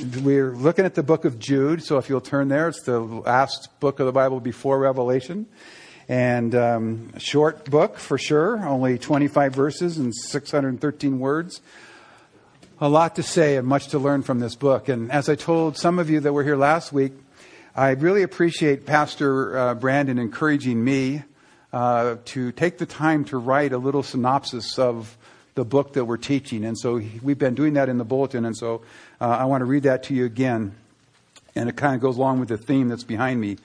we're looking at the book of Jude, so if you'll turn there, it's the last book of the Bible before Revelation. And um, short book for sure, only 25 verses and 613 words. A lot to say and much to learn from this book. And as I told some of you that were here last week, I really appreciate Pastor uh, Brandon encouraging me uh, to take the time to write a little synopsis of the book that we're teaching. And so we've been doing that in the bulletin. And so uh, I want to read that to you again. And it kind of goes along with the theme that's behind me.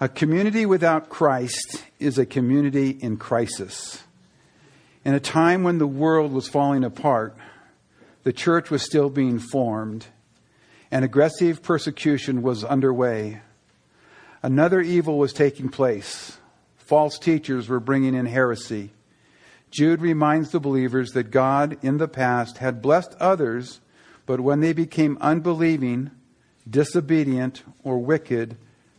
A community without Christ is a community in crisis. In a time when the world was falling apart, the church was still being formed, and aggressive persecution was underway. Another evil was taking place. False teachers were bringing in heresy. Jude reminds the believers that God in the past had blessed others, but when they became unbelieving, disobedient, or wicked,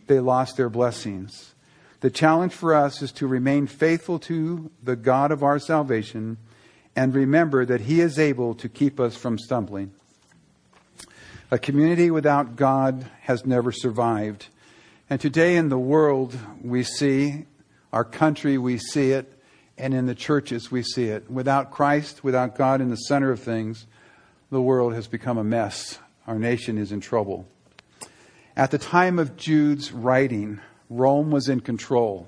they lost their blessings. The challenge for us is to remain faithful to the God of our salvation and remember that He is able to keep us from stumbling. A community without God has never survived. And today in the world, we see, our country, we see it, and in the churches we see it. Without Christ, without God in the center of things, the world has become a mess. Our nation is in trouble. At the time of Jude's writing, Rome was in control.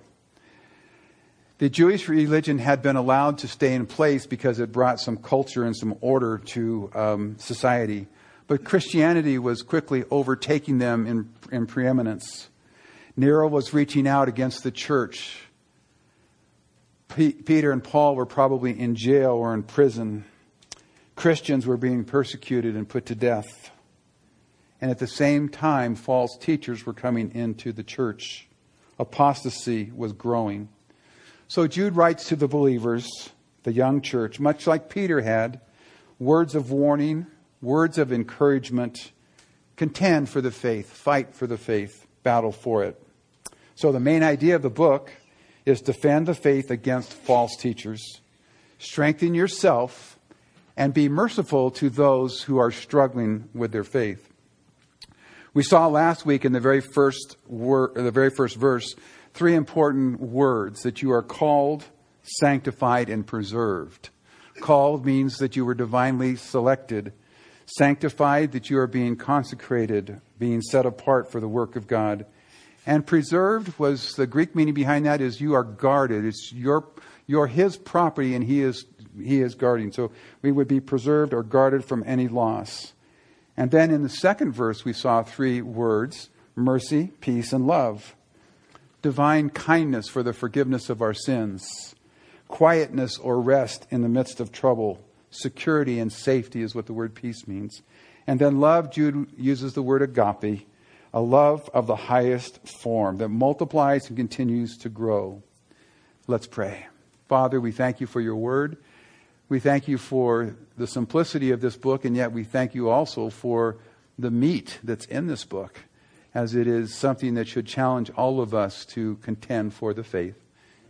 The Jewish religion had been allowed to stay in place because it brought some culture and some order to um, society. But Christianity was quickly overtaking them in, in preeminence. Nero was reaching out against the church P- Peter and Paul were probably in jail or in prison. Christians were being persecuted and put to death. And at the same time, false teachers were coming into the church. Apostasy was growing. So Jude writes to the believers, the young church, much like Peter had, words of warning, words of encouragement. Contend for the faith, fight for the faith, battle for it. So the main idea of the book is defend the faith against false teachers, strengthen yourself, and be merciful to those who are struggling with their faith. We saw last week in the very first the very first verse, three important words that you are called, sanctified, and preserved. Called means that you were divinely selected. Sanctified, that you are being consecrated, being set apart for the work of God. And preserved was the Greek meaning behind that is you are guarded. It's your, your his property and he is, he is guarding. So we would be preserved or guarded from any loss. And then in the second verse, we saw three words mercy, peace, and love. Divine kindness for the forgiveness of our sins. Quietness or rest in the midst of trouble. Security and safety is what the word peace means. And then love, Jude uses the word agape, a love of the highest form that multiplies and continues to grow. Let's pray. Father, we thank you for your word. We thank you for the simplicity of this book, and yet we thank you also for the meat that's in this book, as it is something that should challenge all of us to contend for the faith.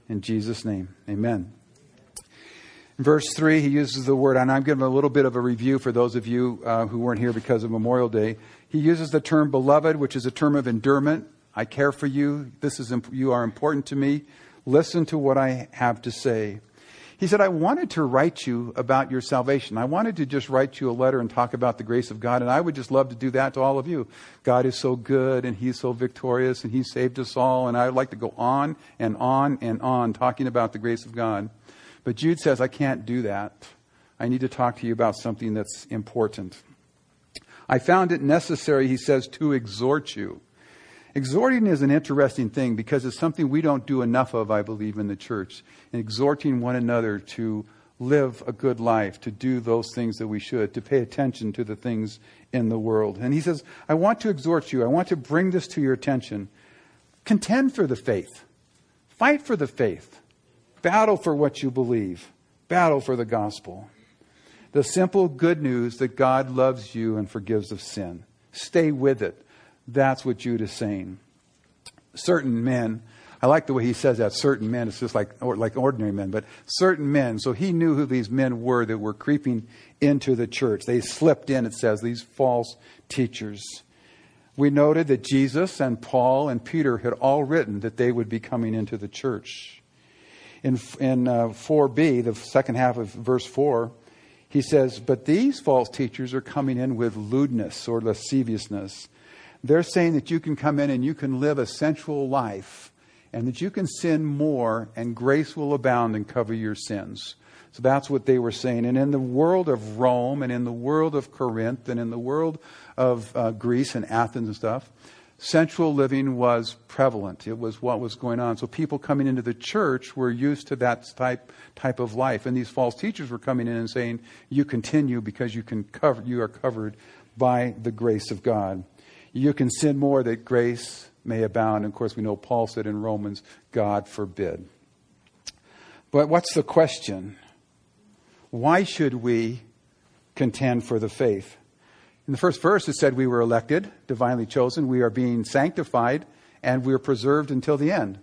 In Jesus' name, amen. In verse 3, he uses the word, and I'm giving a little bit of a review for those of you uh, who weren't here because of Memorial Day. He uses the term beloved, which is a term of endearment. I care for you. This is, you are important to me. Listen to what I have to say. He said, I wanted to write you about your salvation. I wanted to just write you a letter and talk about the grace of God, and I would just love to do that to all of you. God is so good, and He's so victorious, and He saved us all, and I'd like to go on and on and on talking about the grace of God. But Jude says, I can't do that. I need to talk to you about something that's important. I found it necessary, he says, to exhort you. Exhorting is an interesting thing because it's something we don't do enough of, I believe, in the church. And exhorting one another to live a good life, to do those things that we should, to pay attention to the things in the world. And he says, I want to exhort you. I want to bring this to your attention. Contend for the faith. Fight for the faith. Battle for what you believe. Battle for the gospel. The simple good news that God loves you and forgives of sin. Stay with it. That's what Jude is saying. Certain men I like the way he says that certain men. It's just like or, like ordinary men, but certain men. So he knew who these men were that were creeping into the church. They slipped in. It says these false teachers. We noted that Jesus and Paul and Peter had all written that they would be coming into the church. In in uh, 4b, the second half of verse 4, he says, "But these false teachers are coming in with lewdness or lasciviousness." They're saying that you can come in and you can live a sensual life and that you can sin more and grace will abound and cover your sins. So that's what they were saying. And in the world of Rome and in the world of Corinth and in the world of uh, Greece and Athens and stuff, sensual living was prevalent. It was what was going on. So people coming into the church were used to that type, type of life. And these false teachers were coming in and saying, you continue because you, can cover, you are covered by the grace of God. You can sin more that grace may abound. And of course, we know Paul said in Romans, God forbid. But what's the question? Why should we contend for the faith? In the first verse, it said we were elected, divinely chosen, we are being sanctified, and we are preserved until the end.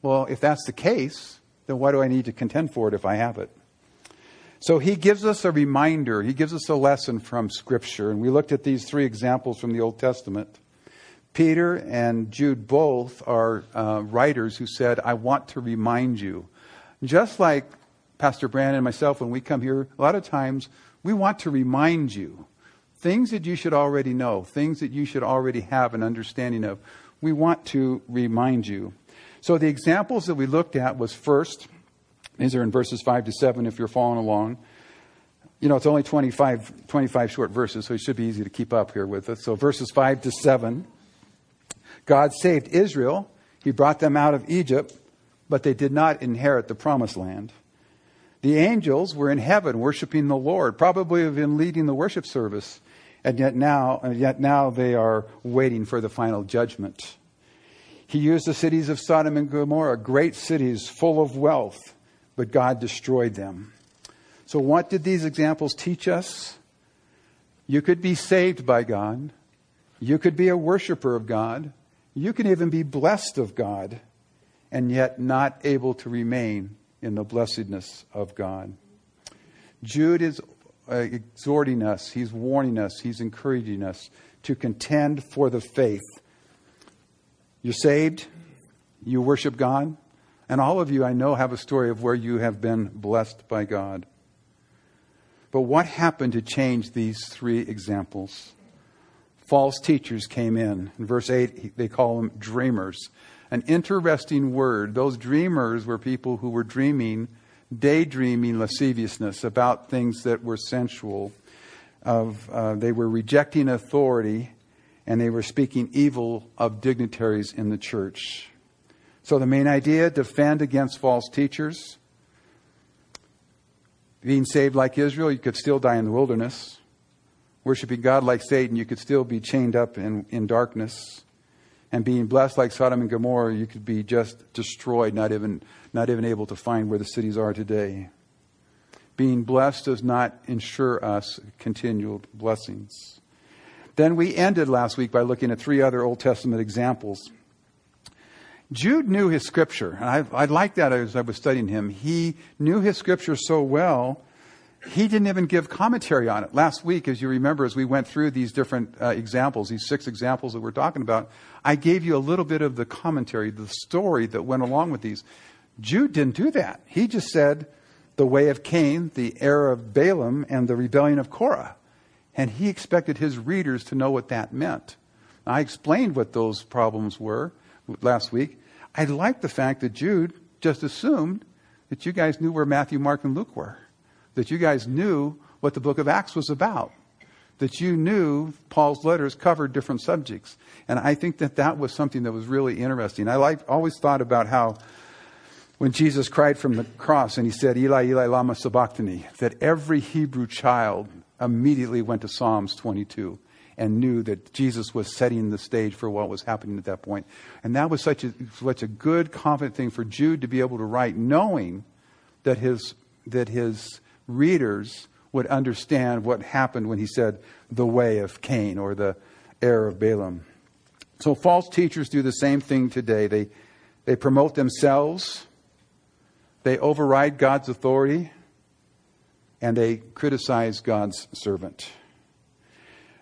Well, if that's the case, then why do I need to contend for it if I have it? So he gives us a reminder, he gives us a lesson from Scripture. And we looked at these three examples from the Old Testament. Peter and Jude both are uh, writers who said, I want to remind you. Just like Pastor Brandon and myself, when we come here, a lot of times we want to remind you things that you should already know, things that you should already have an understanding of. We want to remind you. So the examples that we looked at was first, these are in verses 5 to 7 if you're following along. You know, it's only 25, 25 short verses, so it should be easy to keep up here with us. So verses 5 to 7. God saved Israel. He brought them out of Egypt, but they did not inherit the promised land. The angels were in heaven worshiping the Lord, probably have been leading the worship service, and yet now, and yet now they are waiting for the final judgment. He used the cities of Sodom and Gomorrah, great cities full of wealth, but God destroyed them. So, what did these examples teach us? You could be saved by God. You could be a worshiper of God. You can even be blessed of God and yet not able to remain in the blessedness of God. Jude is uh, exhorting us, he's warning us, he's encouraging us to contend for the faith. You're saved, you worship God, and all of you I know have a story of where you have been blessed by God. But what happened to change these three examples? false teachers came in. In verse 8, they call them dreamers. An interesting word. Those dreamers were people who were dreaming, daydreaming lasciviousness about things that were sensual. Of, uh, they were rejecting authority and they were speaking evil of dignitaries in the church. So the main idea defend against false teachers. Being saved like Israel, you could still die in the wilderness worshiping God like Satan, you could still be chained up in, in darkness. And being blessed like Sodom and Gomorrah, you could be just destroyed, not even, not even able to find where the cities are today. Being blessed does not ensure us continual blessings. Then we ended last week by looking at three other Old Testament examples. Jude knew his scripture, and I, I liked that as I was studying him. He knew his scripture so well he didn't even give commentary on it. Last week, as you remember, as we went through these different uh, examples, these six examples that we're talking about, I gave you a little bit of the commentary, the story that went along with these. Jude didn't do that. He just said the way of Cain, the error of Balaam, and the rebellion of Korah. And he expected his readers to know what that meant. I explained what those problems were last week. I like the fact that Jude just assumed that you guys knew where Matthew, Mark, and Luke were that you guys knew what the book of Acts was about, that you knew Paul's letters covered different subjects. And I think that that was something that was really interesting. I like, always thought about how when Jesus cried from the cross and he said, Eli, Eli, lama sabachthani, that every Hebrew child immediately went to Psalms 22 and knew that Jesus was setting the stage for what was happening at that point. And that was such a, such a good, confident thing for Jude to be able to write, knowing that his, that his readers would understand what happened when he said the way of Cain or the heir of Balaam. So false teachers do the same thing today. They, They promote themselves. They override God's authority. And they criticize God's servant.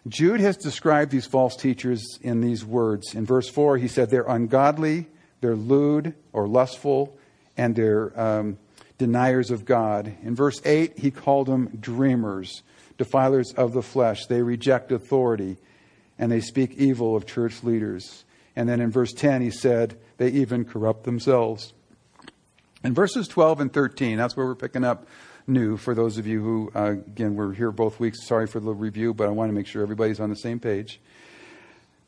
Jude has described these false teachers in these words. In verse 4, he said, They're ungodly, they're lewd or lustful, and they're um, deniers of God. In verse 8, he called them dreamers, defilers of the flesh. They reject authority, and they speak evil of church leaders. And then in verse 10, he said, They even corrupt themselves. In verses 12 and 13, that's where we're picking up new for those of you who, uh, again, we're here both weeks. Sorry for the review, but I want to make sure everybody's on the same page.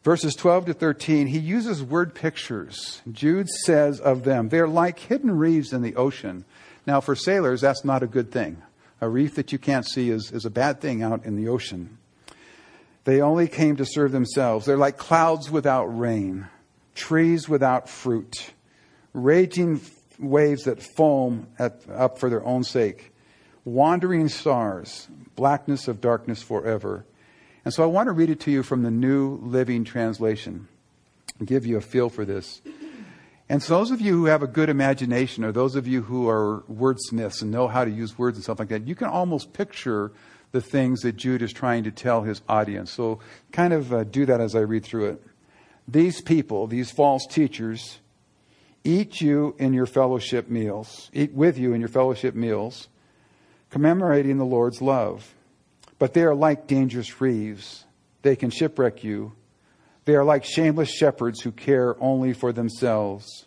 Verses 12 to 13, he uses word pictures. Jude says of them, they're like hidden reefs in the ocean. Now, for sailors, that's not a good thing. A reef that you can't see is, is a bad thing out in the ocean. They only came to serve themselves. They're like clouds without rain, trees without fruit, raging waves that foam at, up for their own sake, wandering stars, blackness of darkness forever. And so I want to read it to you from the New Living Translation and give you a feel for this. And so those of you who have a good imagination, or those of you who are wordsmiths and know how to use words and stuff like that, you can almost picture the things that Jude is trying to tell his audience. So kind of uh, do that as I read through it. These people, these false teachers, eat you in your fellowship meals, eat with you in your fellowship meals, commemorating the Lord's love. But they are like dangerous reefs. They can shipwreck you. They are like shameless shepherds who care only for themselves.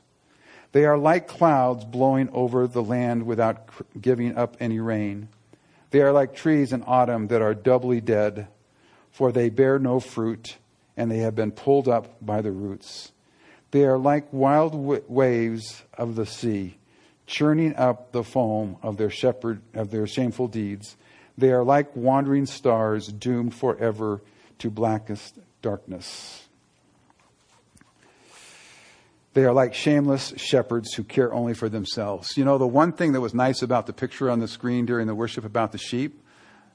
They are like clouds blowing over the land without giving up any rain. They are like trees in autumn that are doubly dead, for they bear no fruit, and they have been pulled up by the roots. They are like wild waves of the sea, churning up the foam of their shepherd of their shameful deeds. They are like wandering stars doomed forever to blackest darkness. They are like shameless shepherds who care only for themselves. You know, the one thing that was nice about the picture on the screen during the worship about the sheep,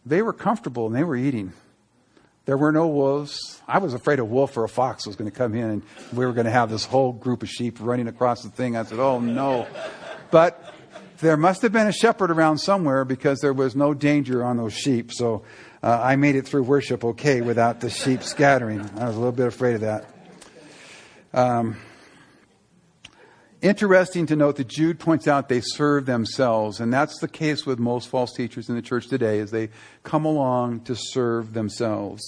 they were comfortable and they were eating. There were no wolves. I was afraid a wolf or a fox was going to come in and we were going to have this whole group of sheep running across the thing. I said, oh no. But there must have been a shepherd around somewhere because there was no danger on those sheep. So uh, I made it through worship okay without the sheep scattering. I was a little bit afraid of that. Um, interesting to note that Jude points out they serve themselves, and that's the case with most false teachers in the church today, is they come along to serve themselves.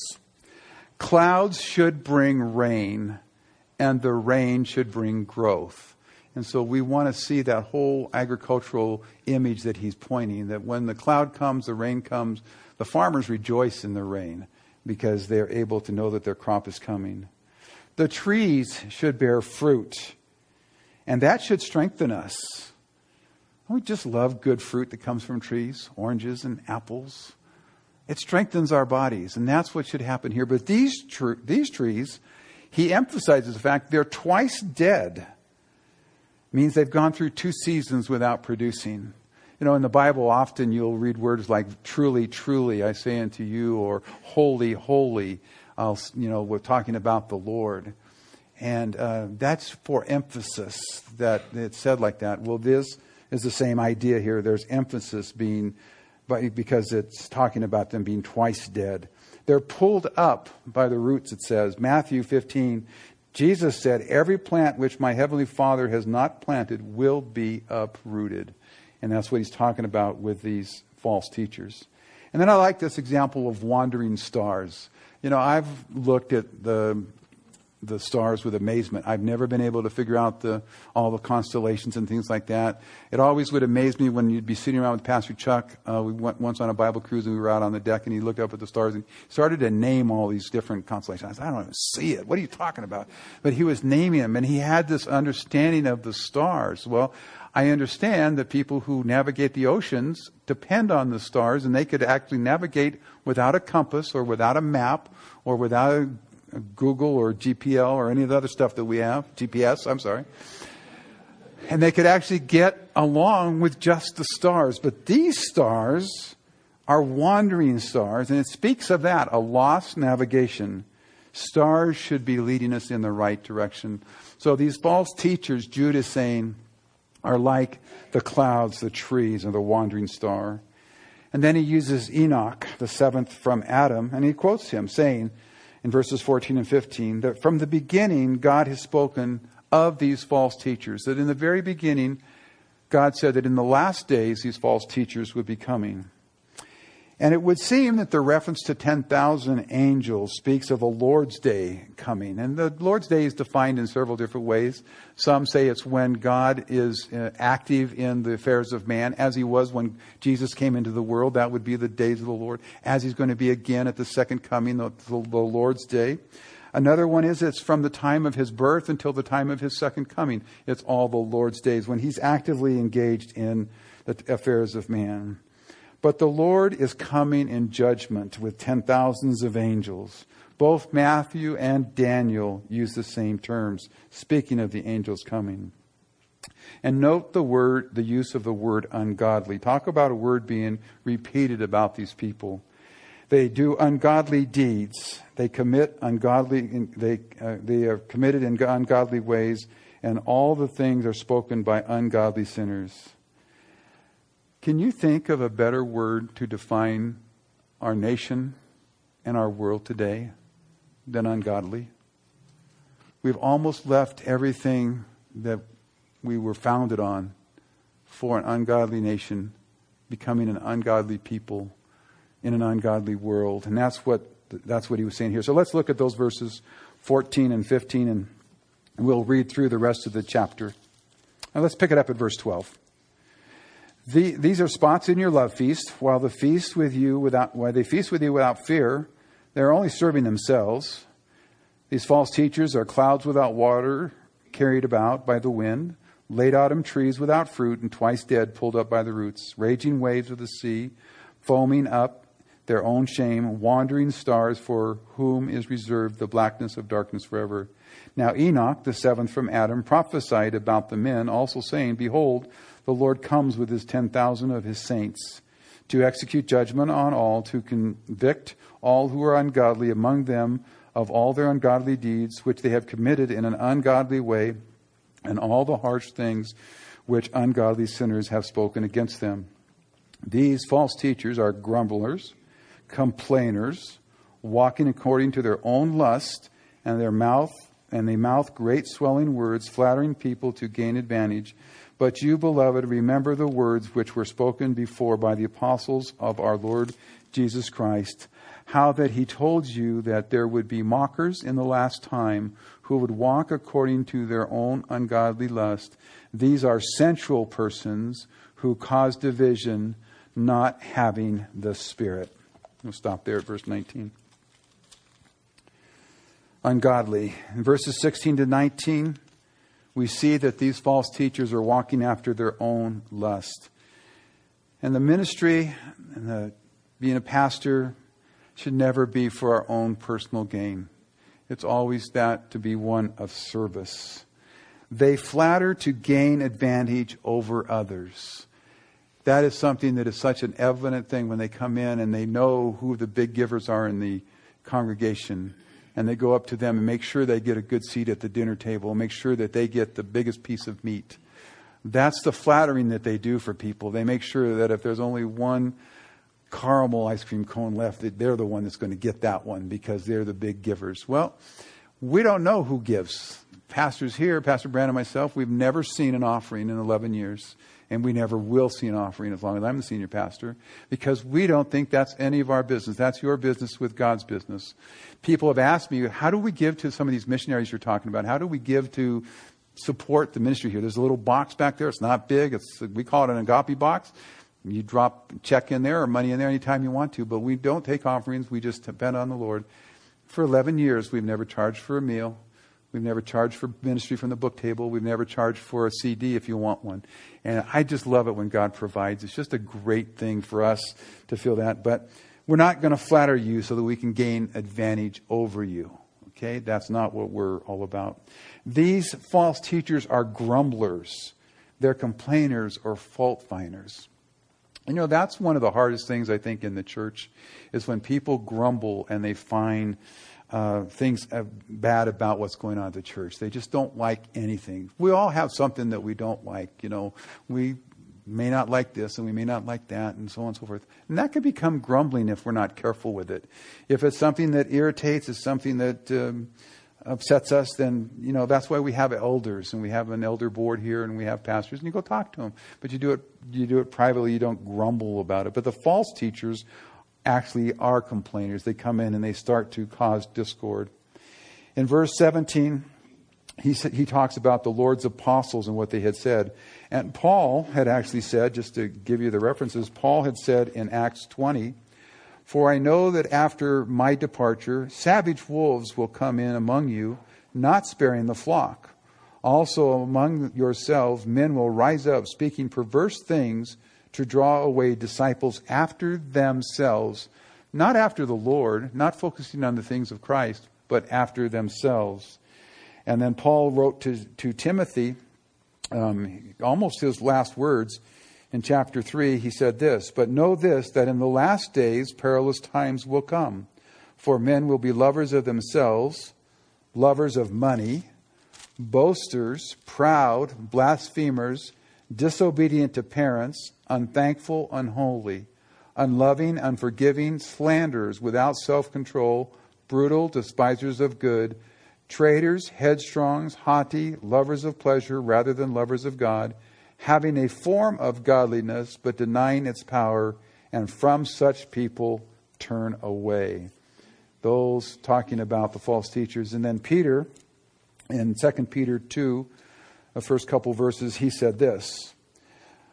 Clouds should bring rain, and the rain should bring growth. And so we want to see that whole agricultural image that he's pointing that when the cloud comes, the rain comes, the farmers rejoice in the rain because they're able to know that their crop is coming. The trees should bear fruit and that should strengthen us. We just love good fruit that comes from trees, oranges and apples. It strengthens our bodies, and that's what should happen here. But these, tr- these trees, he emphasizes the fact they're twice dead. Means they've gone through two seasons without producing. You know, in the Bible, often you'll read words like truly, truly, I say unto you, or holy, holy. I'll, you know, we're talking about the Lord. And uh, that's for emphasis that it's said like that. Well, this is the same idea here. There's emphasis being, because it's talking about them being twice dead. They're pulled up by the roots, it says. Matthew 15, Jesus said, Every plant which my heavenly Father has not planted will be uprooted. And that's what he's talking about with these false teachers. And then I like this example of wandering stars. You know, I've looked at the the stars with amazement. I've never been able to figure out the, all the constellations and things like that. It always would amaze me when you'd be sitting around with Pastor Chuck. Uh, we went once on a Bible cruise and we were out on the deck and he looked up at the stars and started to name all these different constellations. I said, I don't even see it. What are you talking about? But he was naming them and he had this understanding of the stars. Well, I understand that people who navigate the oceans depend on the stars and they could actually navigate without a compass or without a map or without a Google or GPL or any of the other stuff that we have, GPS, I'm sorry. And they could actually get along with just the stars. But these stars are wandering stars, and it speaks of that, a lost navigation, Stars should be leading us in the right direction. So these false teachers, Jude is saying, are like the clouds, the trees, and the wandering star. And then he uses Enoch, the seventh from Adam, and he quotes him, saying in verses 14 and 15 that from the beginning God has spoken of these false teachers, that in the very beginning God said that in the last days these false teachers would be coming. And it would seem that the reference to 10,000 angels speaks of a Lord's Day coming. And the Lord's Day is defined in several different ways. Some say it's when God is uh, active in the affairs of man, as he was when Jesus came into the world. That would be the days of the Lord, as he's going to be again at the second coming, the, the, the Lord's Day. Another one is it's from the time of his birth until the time of his second coming. It's all the Lord's days when he's actively engaged in the affairs of man. But the Lord is coming in judgment with ten thousands of angels. Both Matthew and Daniel use the same terms, speaking of the angels coming. And note the word, the use of the word ungodly. Talk about a word being repeated about these people. They do ungodly deeds. They commit ungodly. They uh, they are committed in ungodly ways, and all the things are spoken by ungodly sinners. Can you think of a better word to define our nation and our world today than ungodly? We've almost left everything that we were founded on for an ungodly nation becoming an ungodly people in an ungodly world. And that's what, that's what he was saying here. So let's look at those verses 14 and 15 and we'll read through the rest of the chapter. Now let's pick it up at verse 12. The, these are spots in your love feast. While the feast with you without, while they feast with you without fear, they're only serving themselves. These false teachers are clouds without water, carried about by the wind, late autumn trees without fruit, and twice dead, pulled up by the roots, raging waves of the sea, foaming up their own shame, wandering stars for whom is reserved the blackness of darkness forever. Now Enoch, the seventh from Adam, prophesied about the men, also saying, Behold, the Lord comes with his 10,000 of his saints to execute judgment on all, to convict all who are ungodly among them of all their ungodly deeds which they have committed in an ungodly way, and all the harsh things which ungodly sinners have spoken against them. These false teachers are grumblers, complainers, walking according to their own lust, and their mouth and they mouth great swelling words, flattering people to gain advantage. But you, beloved, remember the words which were spoken before by the apostles of our Lord Jesus Christ, how that he told you that there would be mockers in the last time who would walk according to their own ungodly lust. These are sensual persons who cause division, not having the Spirit. We'll stop there at verse 19 ungodly. In verses 16 to 19, we see that these false teachers are walking after their own lust. And the ministry and the, being a pastor should never be for our own personal gain. It's always that to be one of service. They flatter to gain advantage over others. That is something that is such an evident thing when they come in and they know who the big givers are in the congregation and they go up to them and make sure they get a good seat at the dinner table, and make sure that they get the biggest piece of meat. That's the flattering that they do for people. They make sure that if there's only one caramel ice cream cone left, that they're the one that's going to get that one because they're the big givers. Well, we don't know who gives. Pastors here, Pastor Brand and myself, we've never seen an offering in 11 years and we never will see an offering as long as I'm the senior pastor because we don't think that's any of our business. That's your business with God's business. People have asked me, how do we give to some of these missionaries you're talking about? How do we give to support the ministry here? There's a little box back there. It's not big. It's, we call it an agape box. You drop check in there or money in there anytime you want to, but we don't take offerings. We just depend on the Lord. For 11 years, we've never charged for a meal. We've never charged for ministry from the book table. We've never charged for a CD if you want one. And I just love it when God provides. It's just a great thing for us to feel that. But we're not going to flatter you so that we can gain advantage over you. Okay? That's not what we're all about. These false teachers are grumblers. They're complainers or fault finders. You know, that's one of the hardest things I think in the church is when people grumble and they find uh, things uh, bad about what's going on at the church. They just don't like anything. We all have something that we don't like. You know, we may not like this and we may not like that and so on and so forth. And that can become grumbling if we're not careful with it. If it's something that irritates, it's something that um, upsets us, then, you know, that's why we have elders and we have an elder board here and we have pastors and you go talk to them. But you do it, you do it privately, you don't grumble about it. But the false teachers actually are complainers. They come in and they start to cause discord. In verse 17, he, he talks about the Lord's apostles and what they had said. And Paul had actually said, just to give you the references, Paul had said in Acts 20, For I know that after my departure, savage wolves will come in among you, not sparing the flock. Also among yourselves, men will rise up speaking perverse things to draw away disciples after themselves, not after the Lord, not focusing on the things of Christ, but after themselves. And then Paul wrote to, to Timothy, um, almost his last words in chapter 3, he said this But know this, that in the last days perilous times will come. For men will be lovers of themselves, lovers of money, boasters, proud, blasphemers, disobedient to parents, unthankful, unholy, unloving, unforgiving, slanderers, without self control, brutal, despisers of good traitors, headstrongs, haughty, lovers of pleasure rather than lovers of God, having a form of godliness but denying its power, and from such people turn away. Those talking about the false teachers. And then Peter, in 2 Peter 2, the first couple verses, he said this.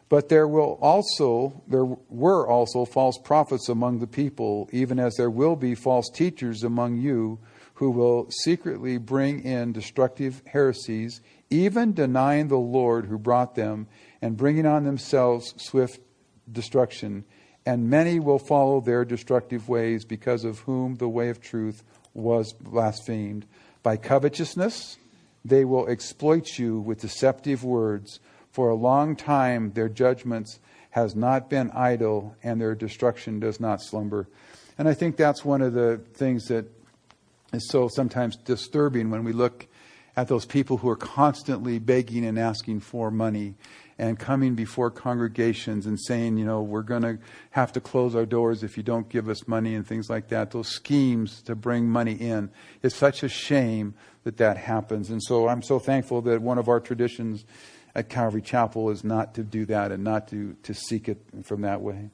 But there will also there were also false prophets among the people, even as there will be false teachers among you who will secretly bring in destructive heresies, even denying the Lord who brought them, and bringing on themselves swift destruction. And many will follow their destructive ways, because of whom the way of truth was blasphemed. By covetousness, they will exploit you with deceptive words. For a long time, their judgments has not been idle, and their destruction does not slumber. And I think that's one of the things that is so sometimes disturbing when we look at those people who are constantly begging and asking for money and coming before congregations and saying, you know, we're going to have to close our doors if you don't give us money and things like that. Those schemes to bring money in. It's such a shame that that happens. And so I'm so thankful that one of our traditions at Calvary Chapel is not to do that and not to, to seek it from that way.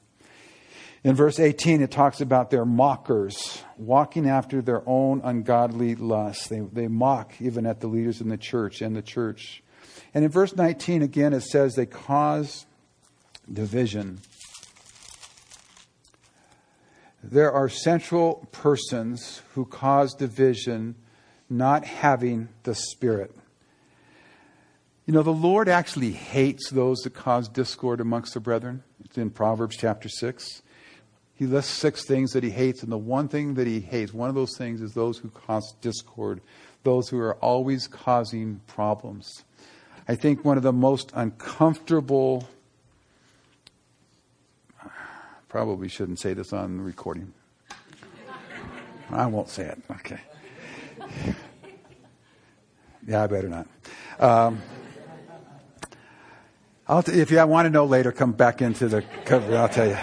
In verse 18, it talks about their mockers walking after their own ungodly lusts. They, they mock even at the leaders in the church and the church. And in verse 19, again, it says they cause division. There are central persons who cause division not having the Spirit. You know, the Lord actually hates those that cause discord amongst the brethren. It's in Proverbs chapter 6 he lists six things that he hates, and the one thing that he hates, one of those things, is those who cause discord, those who are always causing problems. I think one of the most uncomfortable, probably shouldn't say this on the recording. I won't say it. Okay. Yeah, I better not. Um, t- if you want to know later, come back into the cover. I'll tell you.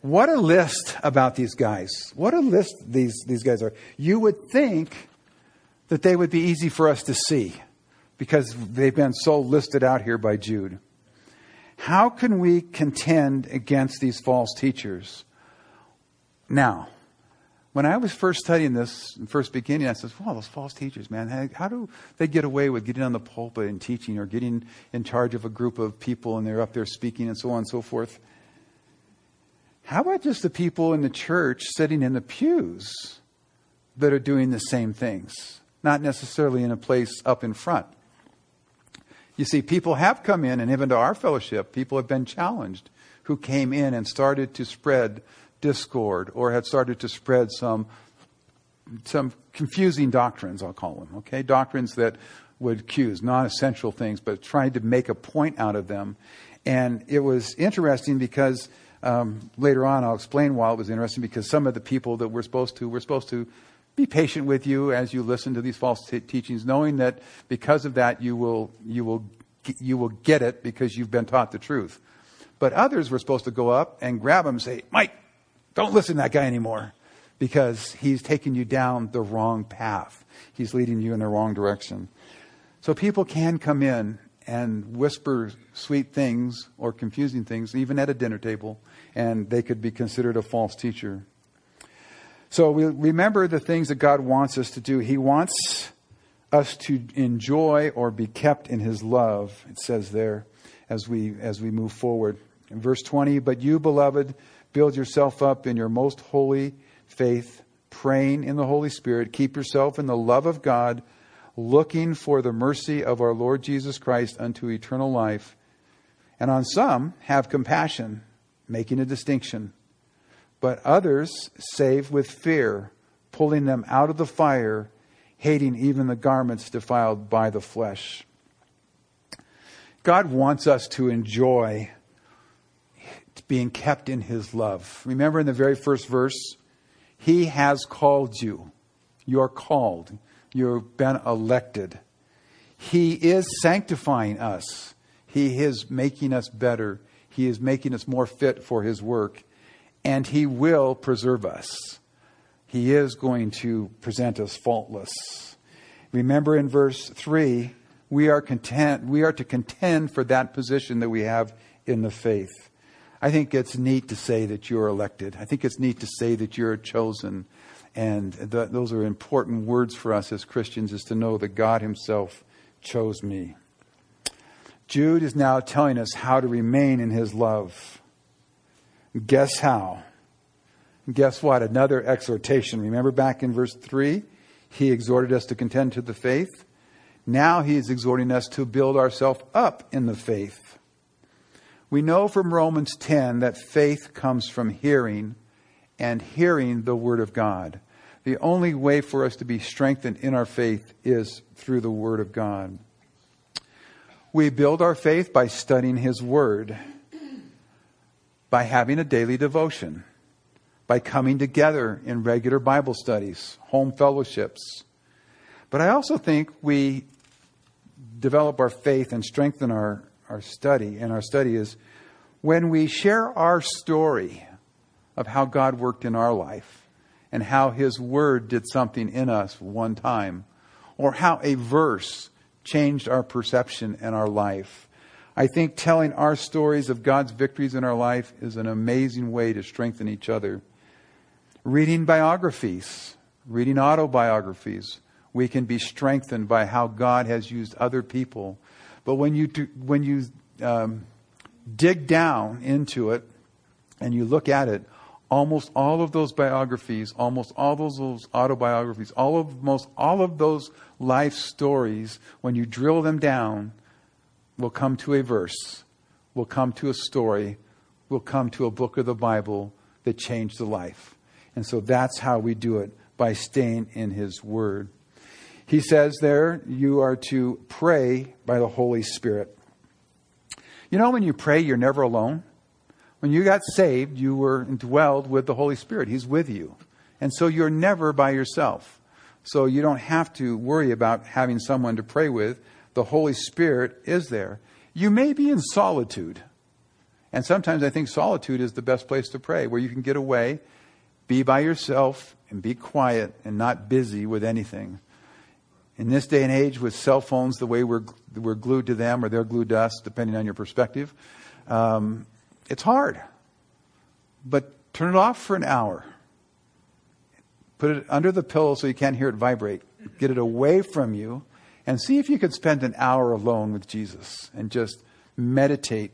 What a list about these guys. What a list these, these guys are. You would think that they would be easy for us to see because they've been so listed out here by Jude. How can we contend against these false teachers? Now, when I was first studying this, first beginning, I said, wow, those false teachers, man, how do they get away with getting on the pulpit and teaching or getting in charge of a group of people and they're up there speaking and so on and so forth? How about just the people in the church sitting in the pews that are doing the same things? Not necessarily in a place up in front. You see, people have come in, and even to our fellowship, people have been challenged who came in and started to spread discord or had started to spread some, some confusing doctrines, I'll call them, okay? Doctrines that would accuse, non essential things, but trying to make a point out of them. And it was interesting because Um, later on, I'll explain why it was interesting because some of the people that we're supposed to, we're supposed to be patient with you as you listen to these false t- teachings, knowing that because of that you will, you will, you will get it because you've been taught the truth. But others were supposed to go up and grab him and say, Mike, don't listen to that guy anymore because he's taking you down the wrong path. He's leading you in the wrong direction. So people can come in and whisper sweet things or confusing things, even at a dinner table, and they could be considered a false teacher. So we remember the things that God wants us to do. He wants us to enjoy or be kept in his love, it says there as we as we move forward. In verse 20, but you beloved build yourself up in your most holy faith, praying in the Holy Spirit, keep yourself in the love of God, looking for the mercy of our Lord Jesus Christ unto eternal life. And on some have compassion, making a distinction but others save with fear, pulling them out of the fire, hating even the garments defiled by the flesh. God wants us to enjoy being kept in His love. Remember in the very first verse, He has called you. You're called. You've been elected. He is sanctifying us. He is making us better. He is making us more fit for His work and He will preserve us. He is going to present us faultless. Remember in verse 3, we are content, we are to contend for that position that we have in the faith. I think it's neat to say that you're elected. I think it's neat to say that you're chosen. And th- those are important words for us as Christians is to know that God Himself chose me. Jude is now telling us how to remain in His love. Guess how? Guess what? Another exhortation. Remember back in verse 3? He exhorted us to contend to the faith. Now he is exhorting us to build ourselves up in the faith. We know from Romans 10 that faith comes from hearing and hearing the Word of God. The only way for us to be strengthened in our faith is through the Word of God. We build our faith by studying His Word by having a daily devotion, by coming together in regular Bible studies, home fellowships. But I also think we develop our faith and strengthen our, our study, and our study is when we share our story of how God worked in our life and how His Word did something in us one time, or how a verse changed our perception and our life I think telling our stories of God's victories in our life is an amazing way to strengthen each other. Reading biographies, reading autobiographies, we can be strengthened by how God has used other people. But when you, do, when you um, dig down into it and you look at it, almost all of those biographies, almost all those, those autobiographies, all of, most all of those life stories, when you drill them down, We'll come to a verse, we'll come to a story, we'll come to a book of the Bible that changed the life. And so that's how we do it by staying in His Word. He says there, you are to pray by the Holy Spirit. You know, when you pray, you're never alone. When you got saved, you were indwelled with the Holy Spirit. He's with you. And so you're never by yourself. So you don't have to worry about having someone to pray with the Holy Spirit is there. You may be in solitude. And sometimes I think solitude is the best place to pray, where you can get away, be by yourself, and be quiet and not busy with anything. In this day and age, with cell phones the way we're, we're glued to them or they're glued to us, depending on your perspective, um, it's hard. But turn it off for an hour. Put it under the pillow so you can't hear it vibrate. Get it away from you and see if you could spend an hour alone with Jesus and just meditate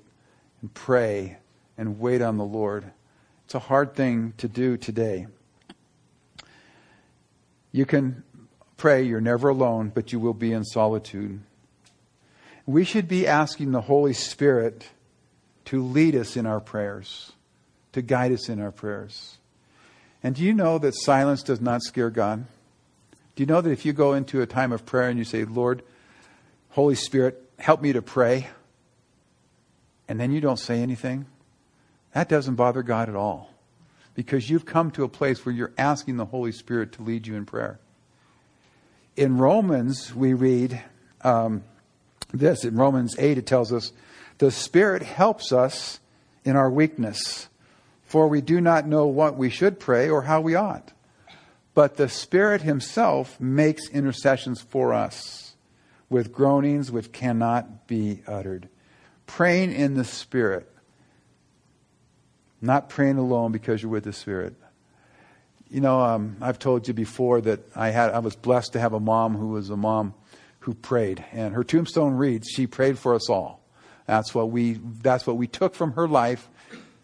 and pray and wait on the Lord. It's a hard thing to do today. You can pray, you're never alone, but you will be in solitude. We should be asking the Holy Spirit to lead us in our prayers, to guide us in our prayers. And do you know that silence does not scare God? Do you know that if you go into a time of prayer and you say, Lord, Holy Spirit, help me to pray, and then you don't say anything, That doesn't bother God at all because you've come to a place where you're asking the Holy Spirit to lead you in prayer. In Romans, we read um, this. In Romans 8, it tells us, The Spirit helps us in our weakness, for we do not know what we should pray or how we ought. But the Spirit Himself makes intercessions for us with groanings which cannot be uttered. Praying in the Spirit not praying alone because you're with the Spirit. You know, um, I've told you before that I had I was blessed to have a mom who was a mom who prayed, and her tombstone reads, "She prayed for us all." That's what we that's what we took from her life,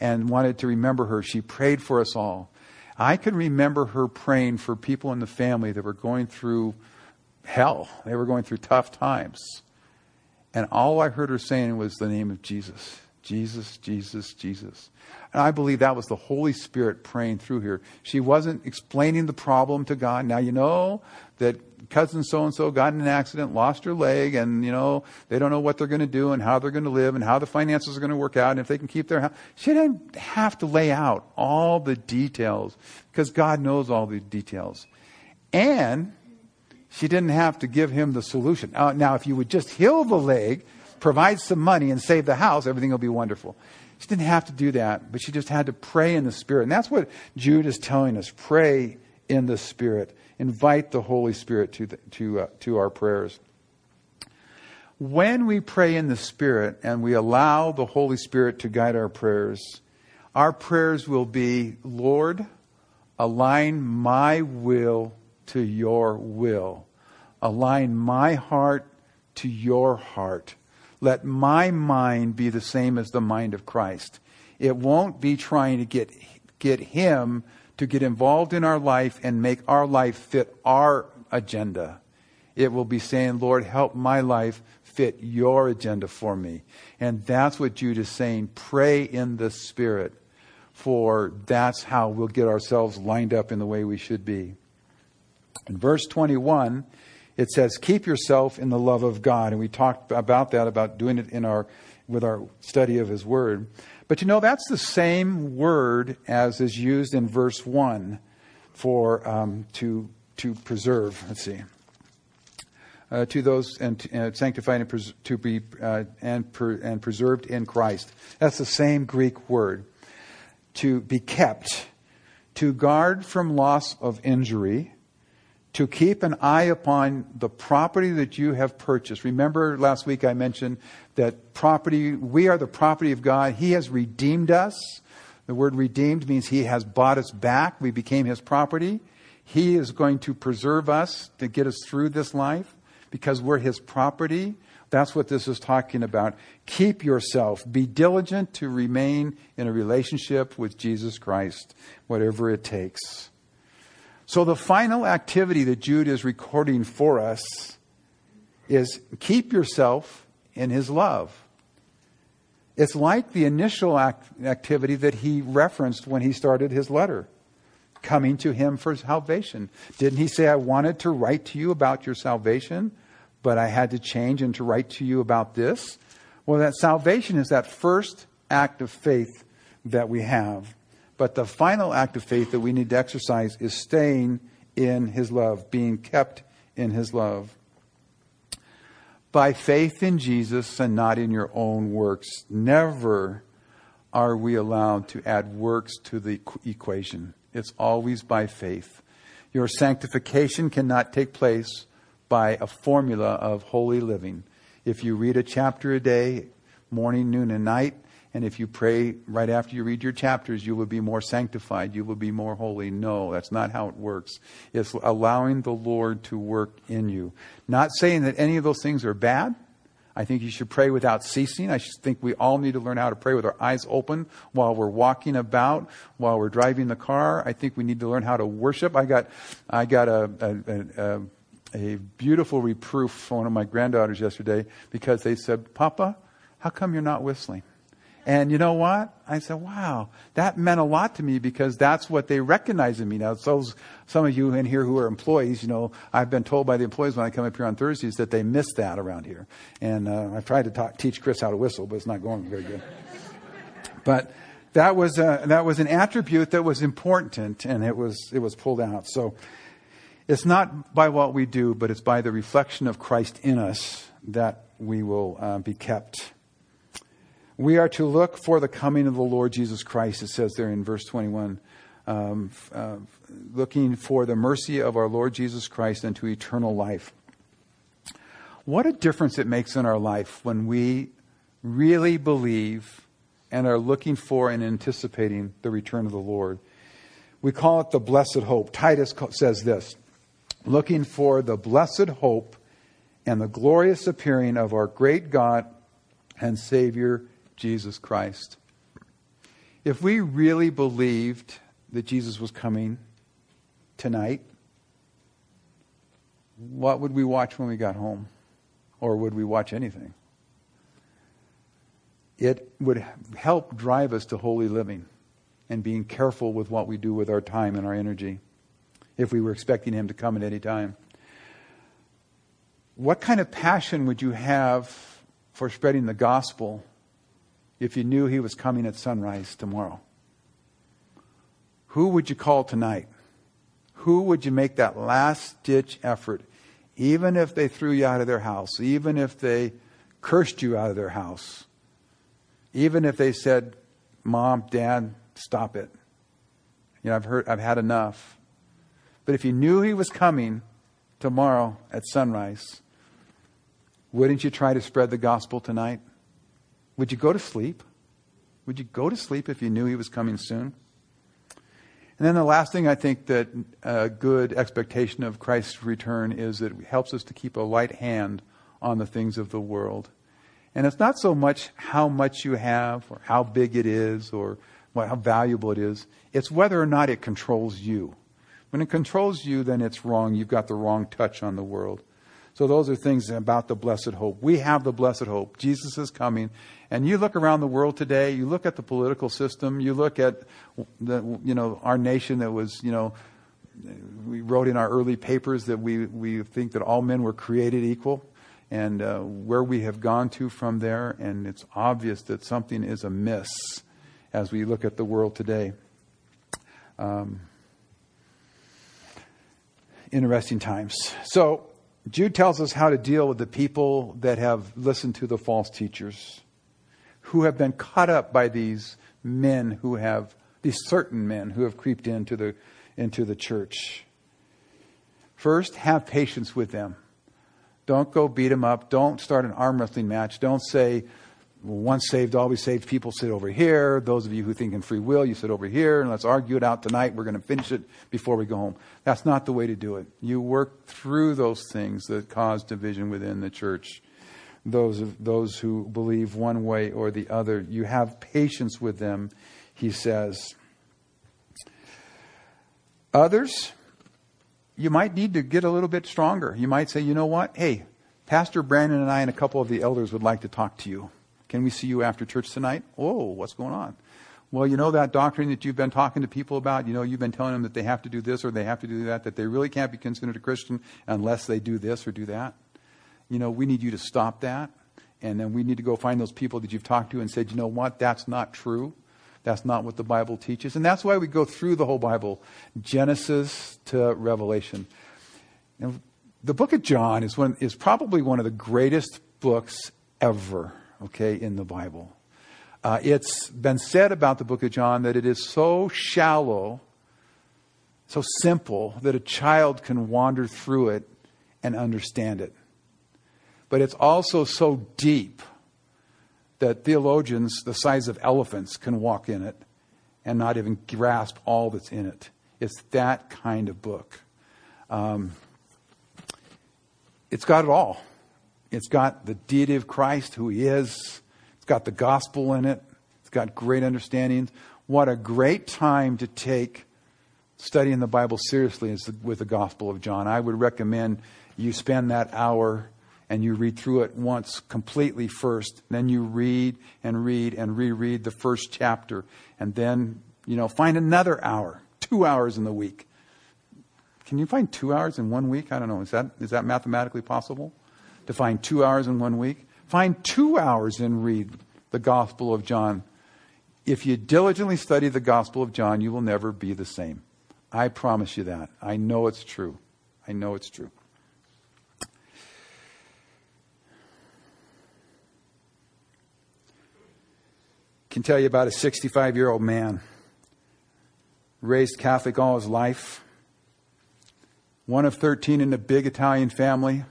and wanted to remember her. She prayed for us all. I can remember her praying for people in the family that were going through hell. They were going through tough times. And all I heard her saying was the name of Jesus. Jesus, Jesus, Jesus. And I believe that was the Holy Spirit praying through here. She wasn't explaining the problem to God. Now, you know that cousin so and so got in an accident, lost her leg, and, you know, they don't know what they're going to do and how they're going to live and how the finances are going to work out and if they can keep their house. She didn't have to lay out all the details because God knows all the details. And she didn't have to give him the solution. Uh, now, if you would just heal the leg, provide some money, and save the house, everything will be wonderful. She didn't have to do that, but she just had to pray in the Spirit. And that's what Jude is telling us pray in the Spirit. Invite the Holy Spirit to, the, to, uh, to our prayers. When we pray in the Spirit and we allow the Holy Spirit to guide our prayers, our prayers will be Lord, align my will to your will, align my heart to your heart. Let my mind be the same as the mind of Christ. It won't be trying to get, get Him to get involved in our life and make our life fit our agenda. It will be saying, Lord, help my life fit your agenda for me. And that's what Jude is saying. Pray in the Spirit, for that's how we'll get ourselves lined up in the way we should be. In verse 21, it says, keep yourself in the love of God. And we talked about that, about doing it in our, with our study of His Word. But you know, that's the same word as is used in verse 1 for um, to, to preserve. Let's see. Uh, to those and uh, sanctified and pres- to be uh, and per- and preserved in Christ. That's the same Greek word. To be kept, to guard from loss of injury, to keep an eye upon the property that you have purchased. Remember last week I mentioned that property, we are the property of God. He has redeemed us. The word redeemed means He has bought us back. We became His property. He is going to preserve us to get us through this life because we're His property. That's what this is talking about. Keep yourself. Be diligent to remain in a relationship with Jesus Christ, whatever it takes. So the final activity that Jude is recording for us is keep yourself in his love. It's like the initial act- activity that he referenced when he started his letter coming to him for salvation. Didn't he say, I wanted to write to you about your salvation, but I had to change and to write to you about this? Well, that salvation is that first act of faith that we have. But the final act of faith that we need to exercise is staying in His love, being kept in His love. By faith in Jesus and not in your own works, never are we allowed to add works to the equation. It's always by faith. Your sanctification cannot take place by a formula of holy living. If you read a chapter a day, morning, noon, and night, and if you pray right after you read your chapters, you will be more sanctified, you will be more holy. No, that's not how it works. It's allowing the Lord to work in you. Not saying that any of those things are bad. I think you should pray without ceasing. I think we all need to learn how to pray with our eyes open while we're walking about, while we're driving the car. I think we need to learn how to worship. I got, I got a, a, a, a beautiful reproof from one of my granddaughters yesterday because they said, Papa, how come you're not whistling? And you know what? I said, wow, that meant a lot to me because that's what they recognize in me. Now, so some of you in here who are employees, you know, I've been told by the employees when I come up here on Thursdays that they miss that around here. And uh, I've tried to talk, teach Chris how to whistle, but it's not going very good. but that was a, that was an attribute that was important, and it was it was pulled out. So it's not by what we do, but it's by the reflection of Christ in us that we will uh, be kept. We are to look for the coming of the Lord Jesus Christ. It says there in verse twenty one. Um, uh, looking for the mercy of our Lord Jesus Christ unto eternal life. What a difference it makes in our life when we really believe and are looking for and anticipating the return of the Lord. We call it the blessed hope. Titus says this looking for the blessed hope and the glorious appearing of our great God and Savior, Jesus Christ. If we really believed that Jesus was coming tonight, what would we watch when we got home? Or would we watch anything? it would help drive us to holy living and being careful with what we do with our time and our energy if we were expecting Him to come at any time. What kind of passion would you have for spreading the gospel if you knew He was coming at sunrise tomorrow? Who would you call tonight? Who would you make that last ditch effort, even if they threw you out of their house, even if they cursed you out of their house? Even if they said, Mom, Dad, stop it. You know, I've heard, I've had enough. But if you knew he was coming tomorrow at sunrise, wouldn't you try to spread the gospel tonight? Would you go to sleep? Would you go to sleep if you knew he was coming soon? And then the last thing I think that a good expectation of Christ's return is that it helps us to keep a light hand on the things of the world. And it's not so much how much you have or how big it is or how valuable it is. It's whether or not it controls you. When it controls you, then it's wrong. You've got the wrong touch on the world. So those are things about the blessed hope. We have the blessed hope. Jesus is coming. And you look around the world today, you look at the political system, you look at the, you know, our nation that was, you know, we wrote in our early papers that we, we think that all men were created equal and uh, where we have gone to from there, and it's obvious that something is amiss as we look at the world today. Um, interesting times. So, Jude tells us how to deal with the people that have listened to the false teachers, who have been caught up by these men who have, these certain men who have creeped into the, into the church. First, have patience with them. Don't go beat them up. Don't start an arm wrestling match. Don't say, once saved, always saved. People sit over here. Those of you who think in free will, you sit over here and let's argue it out tonight. We're going to finish it before we go home. That's not the way to do it. You work through those things that cause division within the church. Those, those who believe one way or the other. You have patience with them, he says. Others, you might need to get a little bit stronger. You might say, you know what? Hey, Pastor Brandon and I and a couple of the elders would like to talk to you. Can we see you after church tonight? Oh, what's going on? Well, you know that doctrine that you've been talking to people about? You know, you've been telling them that they have to do this or they have to do that, that they really can't be considered a Christian unless they do this or do that. You know, we need you to stop that. And then we need to go find those people that you've talked to and said, you know what? That's not true. That's not what the Bible teaches. And that's why we go through the whole Bible, Genesis to Revelation. And the book of John is, one, is probably one of the greatest books ever, okay, in the Bible. Uh, it's been said about the book of John that it is so shallow, so simple, that a child can wander through it and understand it. But it's also so deep that theologians the size of elephants can walk in it and not even grasp all that's in it. It's that kind of book. Um, it's got it all. It's got the deity of Christ, who he is. It's got the gospel in it. It's got great understandings. What a great time to take studying the Bible seriously is with the Gospel of John. I would recommend you spend that hour and you read through it once completely first. Then you read and read and reread the first chapter. And then, you know, find another hour, two hours in the week. Can you find two hours in one week? I don't know. Is that, is that mathematically possible? To find two hours in one week? Find two hours and read the Gospel of John. If you diligently study the Gospel of John, you will never be the same. I promise you that. I know it's true. I know it's true. can tell you about a 65 year old man, raised Catholic all his life, one of 13 in a big Italian family.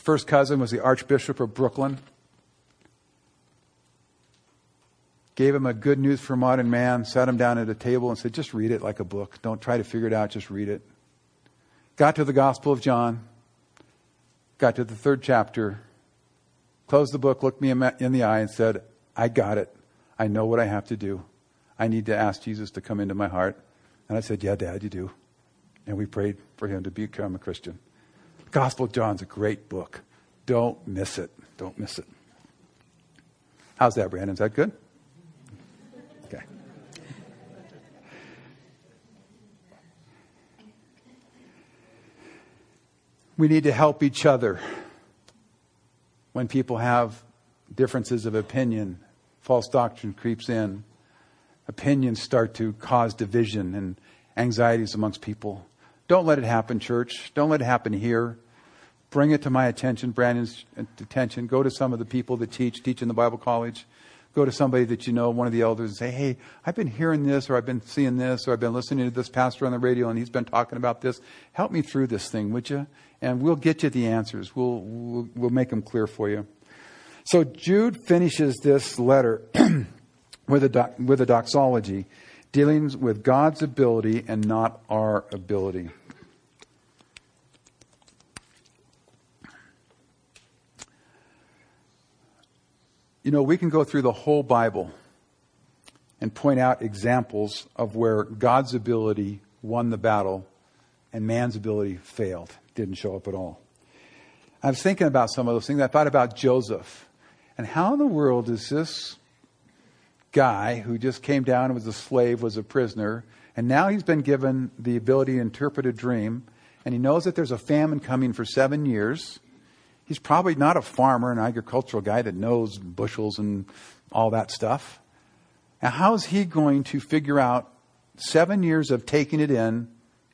His first cousin was the Archbishop of Brooklyn. Gave him a good news for modern man, sat him down at a table and said, Just read it like a book. Don't try to figure it out, just read it. Got to the Gospel of John, got to the third chapter, closed the book, looked me in the eye, and said, I got it. I know what I have to do. I need to ask Jesus to come into my heart. And I said, Yeah, Dad, you do. And we prayed for him to become a Christian. Gospel of John's a great book. Don't miss it. Don't miss it. How's that, Brandon? Is that good? Okay. We need to help each other when people have differences of opinion, false doctrine creeps in, opinions start to cause division and anxieties amongst people. Don't let it happen, church. Don't let it happen here. Bring it to my attention, Brandon's attention. Go to some of the people that teach, teach in the Bible college. Go to somebody that you know, one of the elders, and say, Hey, I've been hearing this, or I've been seeing this, or I've been listening to this pastor on the radio, and he's been talking about this. Help me through this thing, would you? And we'll get you the answers. We'll, we'll, we'll make them clear for you. So Jude finishes this letter with, a with a doxology dealing with God's ability and not our ability. You know, we can go through the whole Bible and point out examples of where God's ability won the battle and man's ability failed, didn't show up at all. I was thinking about some of those things. I thought about Joseph. And how in the world is this guy who just came down and was a slave, was a prisoner, and now he's been given the ability to interpret a dream, and he knows that there's a famine coming for seven years. He's probably not a farmer, an agricultural guy that knows bushels and all that stuff. Now, how is he going to figure out seven years of taking it in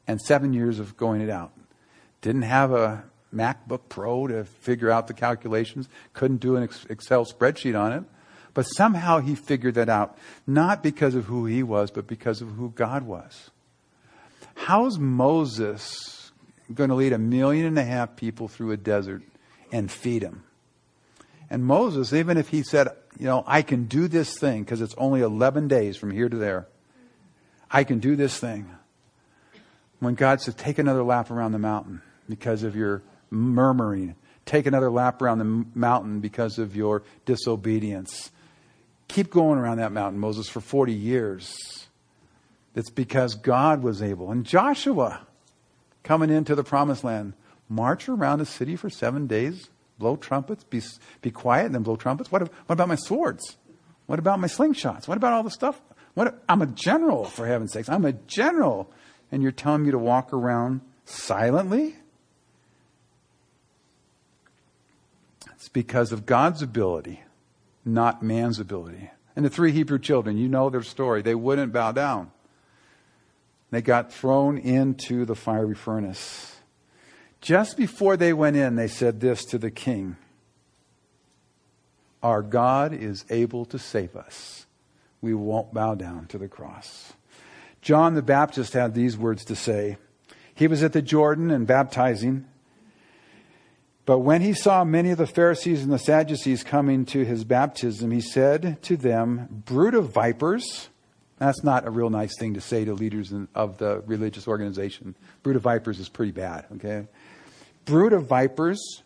and seven years of going it out? Didn't have a MacBook Pro to figure out the calculations, couldn't do an Excel spreadsheet on it. But somehow he figured that out, not because of who he was, but because of who God was. How's Moses going to lead a million and a half people through a desert and feed them? And Moses, even if he said, you know, I can do this thing because it's only 11 days from here to there, I can do this thing. When God said, take another lap around the mountain because of your murmuring. Take another lap around the mountain because of your disobedience. Keep going around that mountain, Moses, for 40 years. It's because God was able. And Joshua, coming into the promised land, march around the city for seven days, blow trumpets, be, be quiet, and then blow trumpets. What, what about my swords? What about my slingshots? What about all the stuff? What, I'm a general, for heaven's sakes. I'm a general. And you're telling me to walk around silently? It's because of God's ability, not man's ability. And the three Hebrew children, you know their story. They wouldn't bow down. They got thrown into the fiery furnace. Just before they went in, they said this to the king Our God is able to save us. We won't bow down to the cross. John the Baptist had these words to say. He was at the Jordan and baptizing. But when he saw many of the Pharisees and the Sadducees coming to his baptism, he said to them, Brood of vipers. That's not a real nice thing to say to leaders of the religious organization. Brood of vipers is pretty bad, okay? Brood of vipers,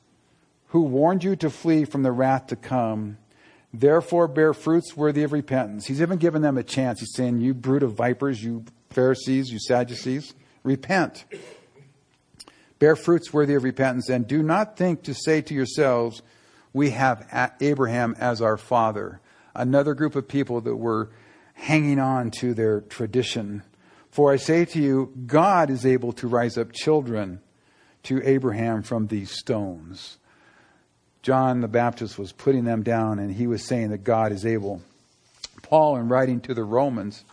who warned you to flee from the wrath to come, therefore bear fruits worthy of repentance. He's even given them a chance. He's saying, You brood of vipers, you Pharisees, you Sadducees, repent. Bear fruits worthy of repentance, and do not think to say to yourselves, We have Abraham as our father. Another group of people that were hanging on to their tradition. For I say to you, God is able to rise up children to Abraham from these stones. John the Baptist was putting them down, and he was saying that God is able. Paul, in writing to the Romans,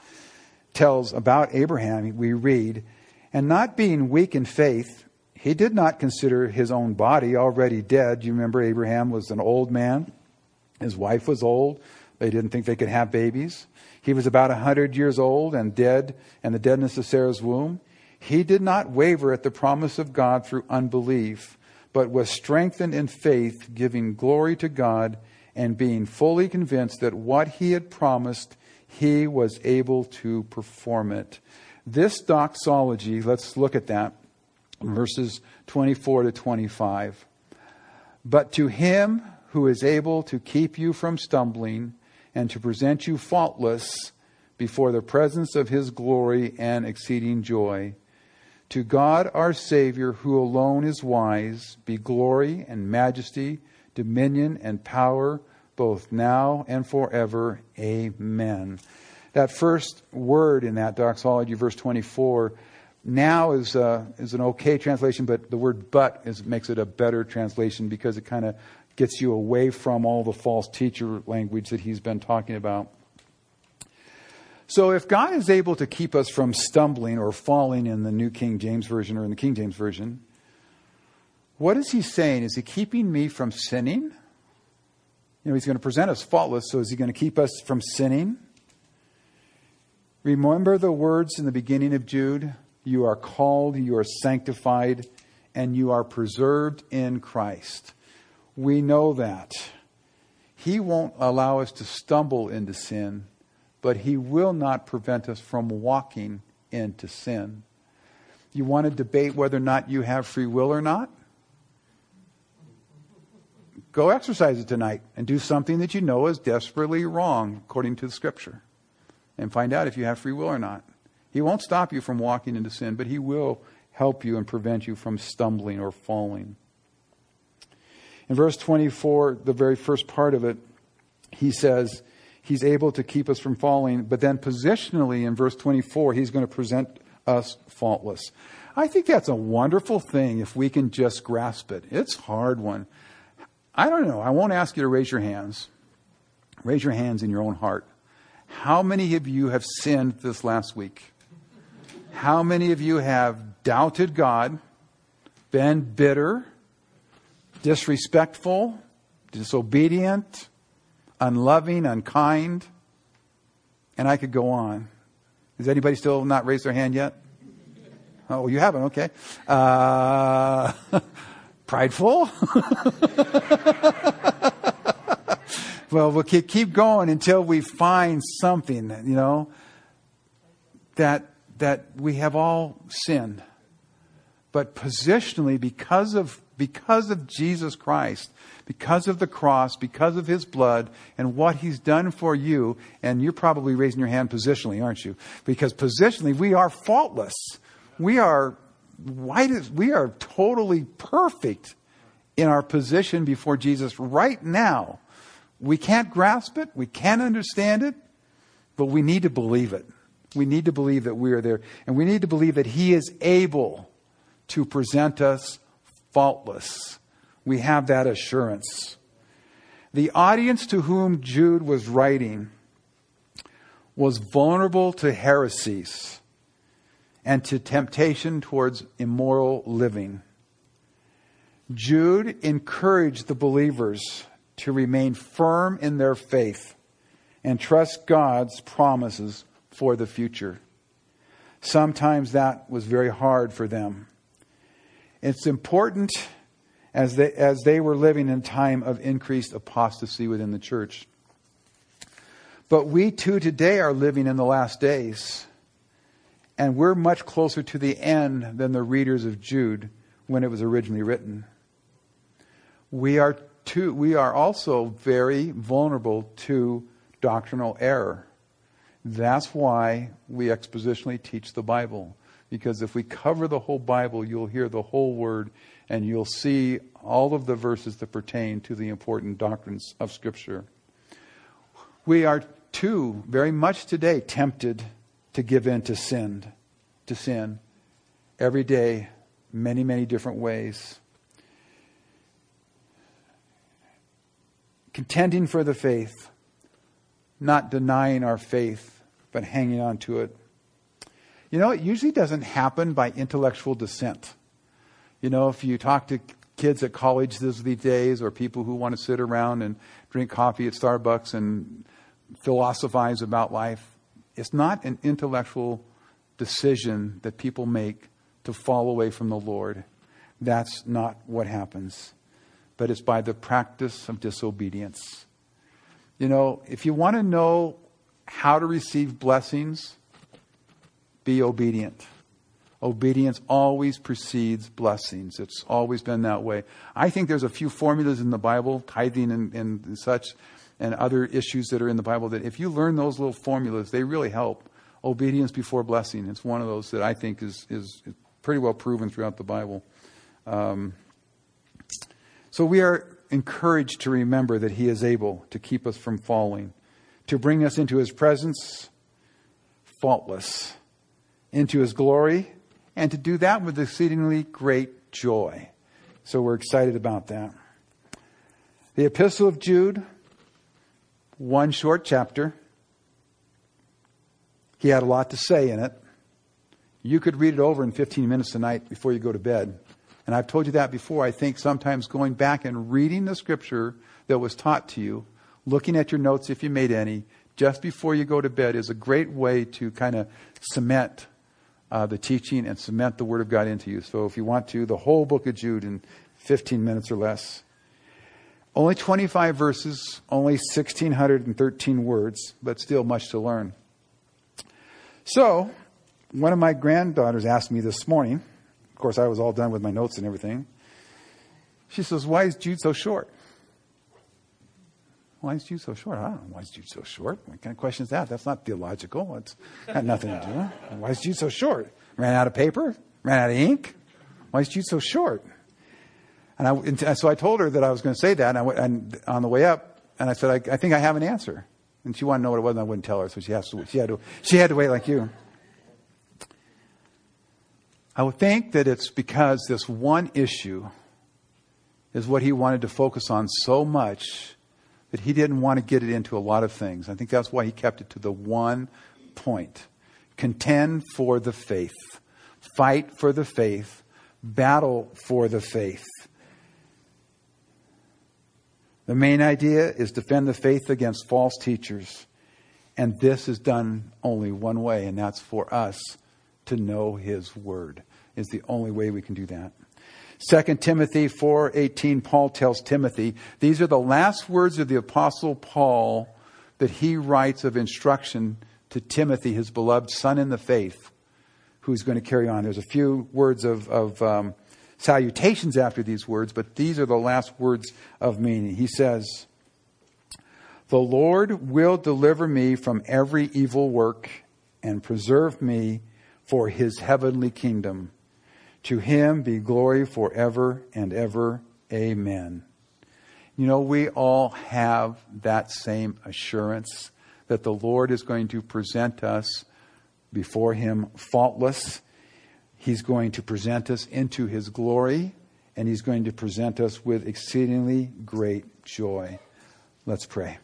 tells about Abraham, we read, and not being weak in faith, he did not consider his own body already dead. You remember Abraham was an old man. His wife was old. They didn't think they could have babies. He was about a hundred years old and dead, and the deadness of Sarah's womb. He did not waver at the promise of God through unbelief, but was strengthened in faith, giving glory to God and being fully convinced that what he had promised, he was able to perform it. This doxology, let's look at that, verses 24 to 25. But to him who is able to keep you from stumbling and to present you faultless before the presence of his glory and exceeding joy. To God our Savior, who alone is wise, be glory and majesty, dominion and power, both now and forever. Amen. That first word in that doxology, verse 24, now is, uh, is an okay translation, but the word but is, makes it a better translation because it kind of gets you away from all the false teacher language that he's been talking about. So, if God is able to keep us from stumbling or falling in the New King James Version or in the King James Version, what is he saying? Is he keeping me from sinning? You know, he's going to present us faultless, so is he going to keep us from sinning? Remember the words in the beginning of Jude? You are called, you are sanctified, and you are preserved in Christ. We know that. He won't allow us to stumble into sin, but He will not prevent us from walking into sin. You want to debate whether or not you have free will or not? Go exercise it tonight and do something that you know is desperately wrong according to the Scripture and find out if you have free will or not. He won't stop you from walking into sin, but He will help you and prevent you from stumbling or falling. In verse 24, the very first part of it, he says he's able to keep us from falling, but then positionally in verse 24, he's going to present us faultless. I think that's a wonderful thing if we can just grasp it. It's hard one. I don't know. I won't ask you to raise your hands. Raise your hands in your own heart. How many of you have sinned this last week? How many of you have doubted God, been bitter, disrespectful, disobedient, unloving, unkind, and I could go on. Does anybody still not raised their hand yet? Oh, you haven't? Okay. Uh, prideful? well, we'll keep going until we find something, you know, that, that we have all sinned. But positionally, because of because of Jesus Christ, because of the cross, because of his blood, and what he's done for you, and you're probably raising your hand positionally, aren't you? Because positionally, we are faultless. We are white as, we are totally perfect in our position before Jesus right now. We can't grasp it, we can't understand it, but we need to believe it. We need to believe that we are there, and we need to believe that he is able to present us faultless. We have that assurance. The audience to whom Jude was writing was vulnerable to heresies and to temptation towards immoral living. Jude encouraged the believers to remain firm in their faith and trust God's promises for the future. Sometimes that was very hard for them. It's important as they, as they were living in a time of increased apostasy within the church. But we too today are living in the last days. And we're much closer to the end than the readers of Jude when it was originally written. We are, too, we are also very vulnerable to doctrinal error. That's why we expositionally teach the Bible. Because if we cover the whole Bible, you'll hear the whole word and you'll see all of the verses that pertain to the important doctrines of Scripture. We are too very much today tempted to give in to sin, to sin every day, many, many different ways. Contending for the faith, not denying our faith, but hanging on to it. You know, it usually doesn't happen by intellectual dissent. You know, if you talk to kids at college these days or people who want to sit around and drink coffee at Starbucks and philosophize about life, it's not an intellectual decision that people make to fall away from the Lord. That's not what happens. But it's by the practice of disobedience. You know, if you want to know how to receive blessings, be obedient. Obedience always precedes blessings. It's always been that way. I think there's a few formulas in the Bible, tithing and, and such, and other issues that are in the Bible that if you learn those little formulas, they really help. Obedience before blessing. It's one of those that I think is, is pretty well proven throughout the Bible. Um, so we are encouraged to remember that He is able to keep us from falling, to bring us into His presence faultless, into His glory and to do that with exceedingly great joy. So we're excited about that. The Epistle of Jude, one short chapter. He had a lot to say in it. You could read it over in 15 minutes tonight before you go to bed. And I've told you that before. I think sometimes going back and reading the scripture that was taught to you, looking at your notes if you made any, just before you go to bed is a great way to kind of cement uh, the teaching and cement the Word of God into you. So if you want to, the whole book of Jude in 15 minutes or less. Only 25 verses, only 1,613 words, but still much to learn. So, one of my granddaughters asked me this morning, of course, I was all done with my notes and everything. She says, Why is Jude so short? Why is Jude so short? I don't know. Why is Jude so short? What kind of question is that? That's not theological. It's got nothing to do. Why is Jude so short? Ran out of paper? Ran out of ink? Why is Jude so short? And, I, and so I told her that I was going to say that, and, I went, and on the way up, and I said, I, I, think I have an answer. And she wanted to know what it was, and I wouldn't tell her, so she, has to, she, had to, she had to wait like you. I would think that it's because this one issue is what he wanted to focus on so much he didn't want to get it into a lot of things. I think that's why he kept it to the one point contend for the faith, fight for the faith, battle for the faith. The main idea is defend the faith against false teachers. And this is done only one way, and that's for us to know his word. Is the only way we can do that. 2 Timothy 4:18 Paul tells Timothy, these are the last words of the apostle Paul that he writes of instruction to Timothy, his beloved son in the faith, who's going to carry on. There's a few words of, of um, salutations after these words, but these are the last words of meaning. He says, The Lord will deliver me from every evil work and preserve me for his heavenly kingdom. To him be glory forever and ever. Amen. You know, we all have that same assurance that the Lord is going to present us before him faultless. He's going to present us into his glory, and he's going to present us with exceedingly great joy. Let's pray.